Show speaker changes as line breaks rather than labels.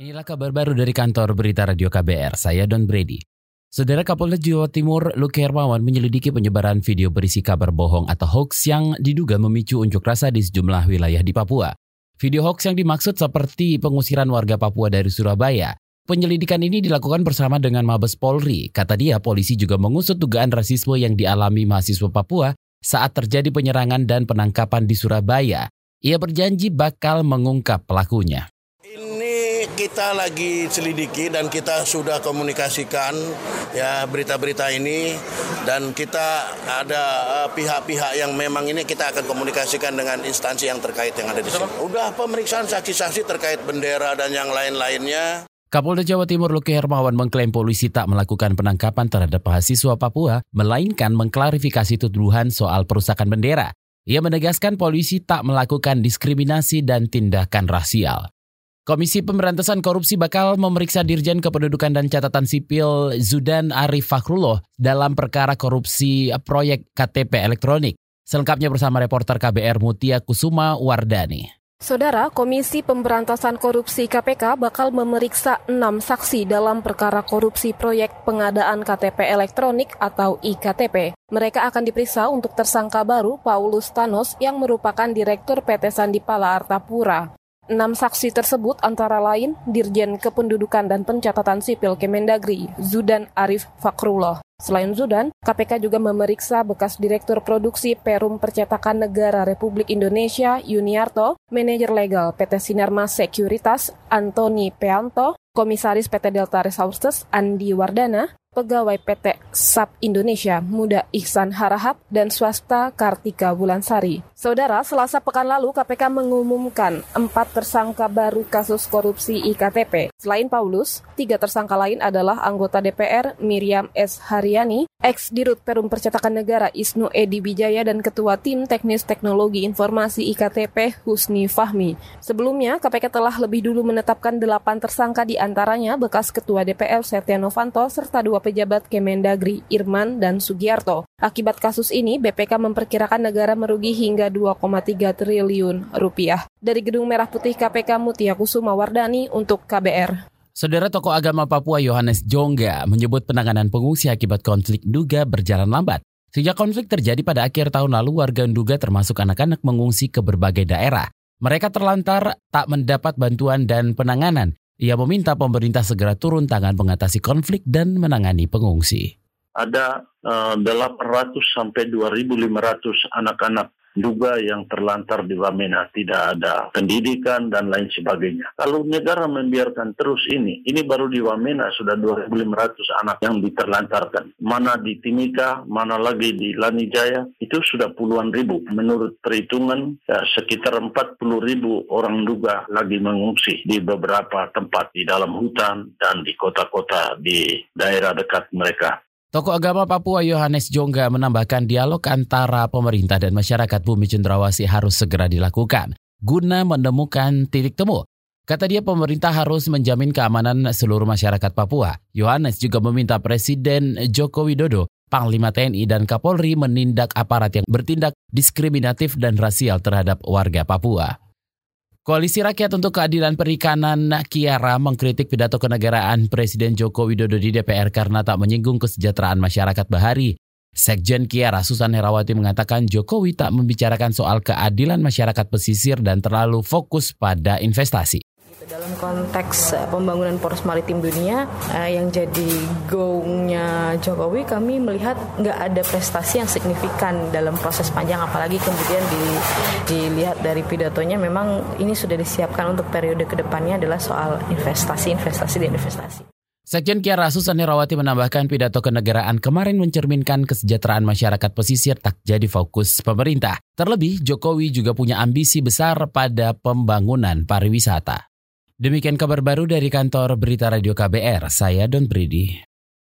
Inilah kabar baru dari kantor berita Radio KBR, saya Don Brady. Saudara Kapolda Jawa Timur, Luke Hermawan menyelidiki penyebaran video berisi kabar bohong atau hoax yang diduga memicu unjuk rasa di sejumlah wilayah di Papua. Video hoax yang dimaksud seperti pengusiran warga Papua dari Surabaya. Penyelidikan ini dilakukan bersama dengan Mabes Polri. Kata dia, polisi juga mengusut dugaan rasisme yang dialami mahasiswa Papua saat terjadi penyerangan dan penangkapan di Surabaya. Ia berjanji bakal mengungkap pelakunya
kita lagi selidiki dan kita sudah komunikasikan ya berita-berita ini dan kita ada eh, pihak-pihak uh, yang memang ini kita akan komunikasikan dengan instansi yang terkait yang ada di sini. Udah pemeriksaan saksi-saksi terkait bendera dan yang lain-lainnya.
Kapolda Jawa Timur Luki Hermawan mengklaim polisi tak melakukan penangkapan terhadap mahasiswa Papua, melainkan mengklarifikasi tuduhan soal perusakan bendera. Ia menegaskan polisi tak melakukan diskriminasi dan tindakan rasial. Komisi Pemberantasan Korupsi bakal memeriksa Dirjen Kependudukan dan Catatan Sipil Zudan Arif Fakrullah dalam perkara korupsi proyek KTP elektronik. Selengkapnya bersama reporter KBR Mutia Kusuma Wardani.
Saudara, Komisi Pemberantasan Korupsi KPK bakal memeriksa enam saksi dalam perkara korupsi proyek pengadaan KTP elektronik atau IKTP. Mereka akan diperiksa untuk tersangka baru Paulus Thanos yang merupakan Direktur PT Sandipala Artapura. Enam saksi tersebut antara lain Dirjen Kependudukan dan Pencatatan Sipil Kemendagri, Zudan Arif Fakrullah. Selain Zudan, KPK juga memeriksa bekas Direktur Produksi Perum Percetakan Negara Republik Indonesia, Yuniarto, Manajer Legal PT Sinarmas Sekuritas, Antoni Peanto, Komisaris PT Delta Resources, Andi Wardana, pegawai PT SAP Indonesia Muda Ihsan Harahap dan swasta Kartika Bulansari. Saudara, selasa pekan lalu KPK mengumumkan empat tersangka baru kasus korupsi IKTP. Selain Paulus, tiga tersangka lain adalah anggota DPR Miriam S. Haryani, ex Dirut Perum Percetakan Negara Isnu Edi Bijaya dan Ketua Tim Teknis Teknologi Informasi IKTP Husni Fahmi. Sebelumnya, KPK telah lebih dulu menetapkan delapan tersangka di antaranya bekas Ketua DPR Setia Novanto serta dua pejabat Kemendagri, Irman dan Sugiarto. Akibat kasus ini, BPK memperkirakan negara merugi hingga 2,3 triliun rupiah. Dari Gedung Merah Putih KPK Mutia Kusuma Wardani untuk KBR.
Saudara tokoh agama Papua Yohanes Jongga menyebut penanganan pengungsi akibat konflik Duga berjalan lambat. Sejak konflik terjadi pada akhir tahun lalu, warga Nduga termasuk anak-anak mengungsi ke berbagai daerah. Mereka terlantar tak mendapat bantuan dan penanganan. Ia meminta pemerintah segera turun tangan mengatasi konflik dan menangani pengungsi.
Ada uh, eh, 800 sampai 2.500 anak-anak juga yang terlantar di Wamena tidak ada pendidikan dan lain sebagainya. Kalau negara membiarkan terus ini, ini baru di Wamena sudah 2.500 anak yang diterlantarkan. Mana di Timika, mana lagi di Lanijaya, itu sudah puluhan ribu. Menurut perhitungan, ya, sekitar 40 ribu orang juga lagi mengungsi di beberapa tempat di dalam hutan dan di kota-kota di daerah dekat mereka.
Tokoh agama Papua Yohanes Jongga menambahkan dialog antara pemerintah dan masyarakat bumi cendrawasih harus segera dilakukan guna menemukan titik temu. Kata dia pemerintah harus menjamin keamanan seluruh masyarakat Papua. Yohanes juga meminta Presiden Joko Widodo, Panglima TNI dan Kapolri menindak aparat yang bertindak diskriminatif dan rasial terhadap warga Papua. Koalisi Rakyat untuk Keadilan Perikanan Kiara mengkritik pidato kenegaraan Presiden Joko Widodo di DPR karena tak menyinggung kesejahteraan masyarakat Bahari. Sekjen Kiara Susan Herawati mengatakan Jokowi tak membicarakan soal keadilan masyarakat pesisir dan terlalu fokus pada investasi.
Konteks uh, pembangunan poros maritim dunia uh, yang jadi go-nya Jokowi, kami melihat nggak ada prestasi yang signifikan dalam proses panjang, apalagi kemudian di, dilihat dari pidatonya memang ini sudah disiapkan untuk periode ke depannya adalah soal investasi, investasi dan investasi.
Sekjen Kiara Susan Herawati menambahkan pidato kenegaraan kemarin mencerminkan kesejahteraan masyarakat pesisir tak jadi fokus pemerintah. Terlebih, Jokowi juga punya ambisi besar pada pembangunan pariwisata. Demikian kabar baru dari kantor Berita Radio KBR, saya Don Brady.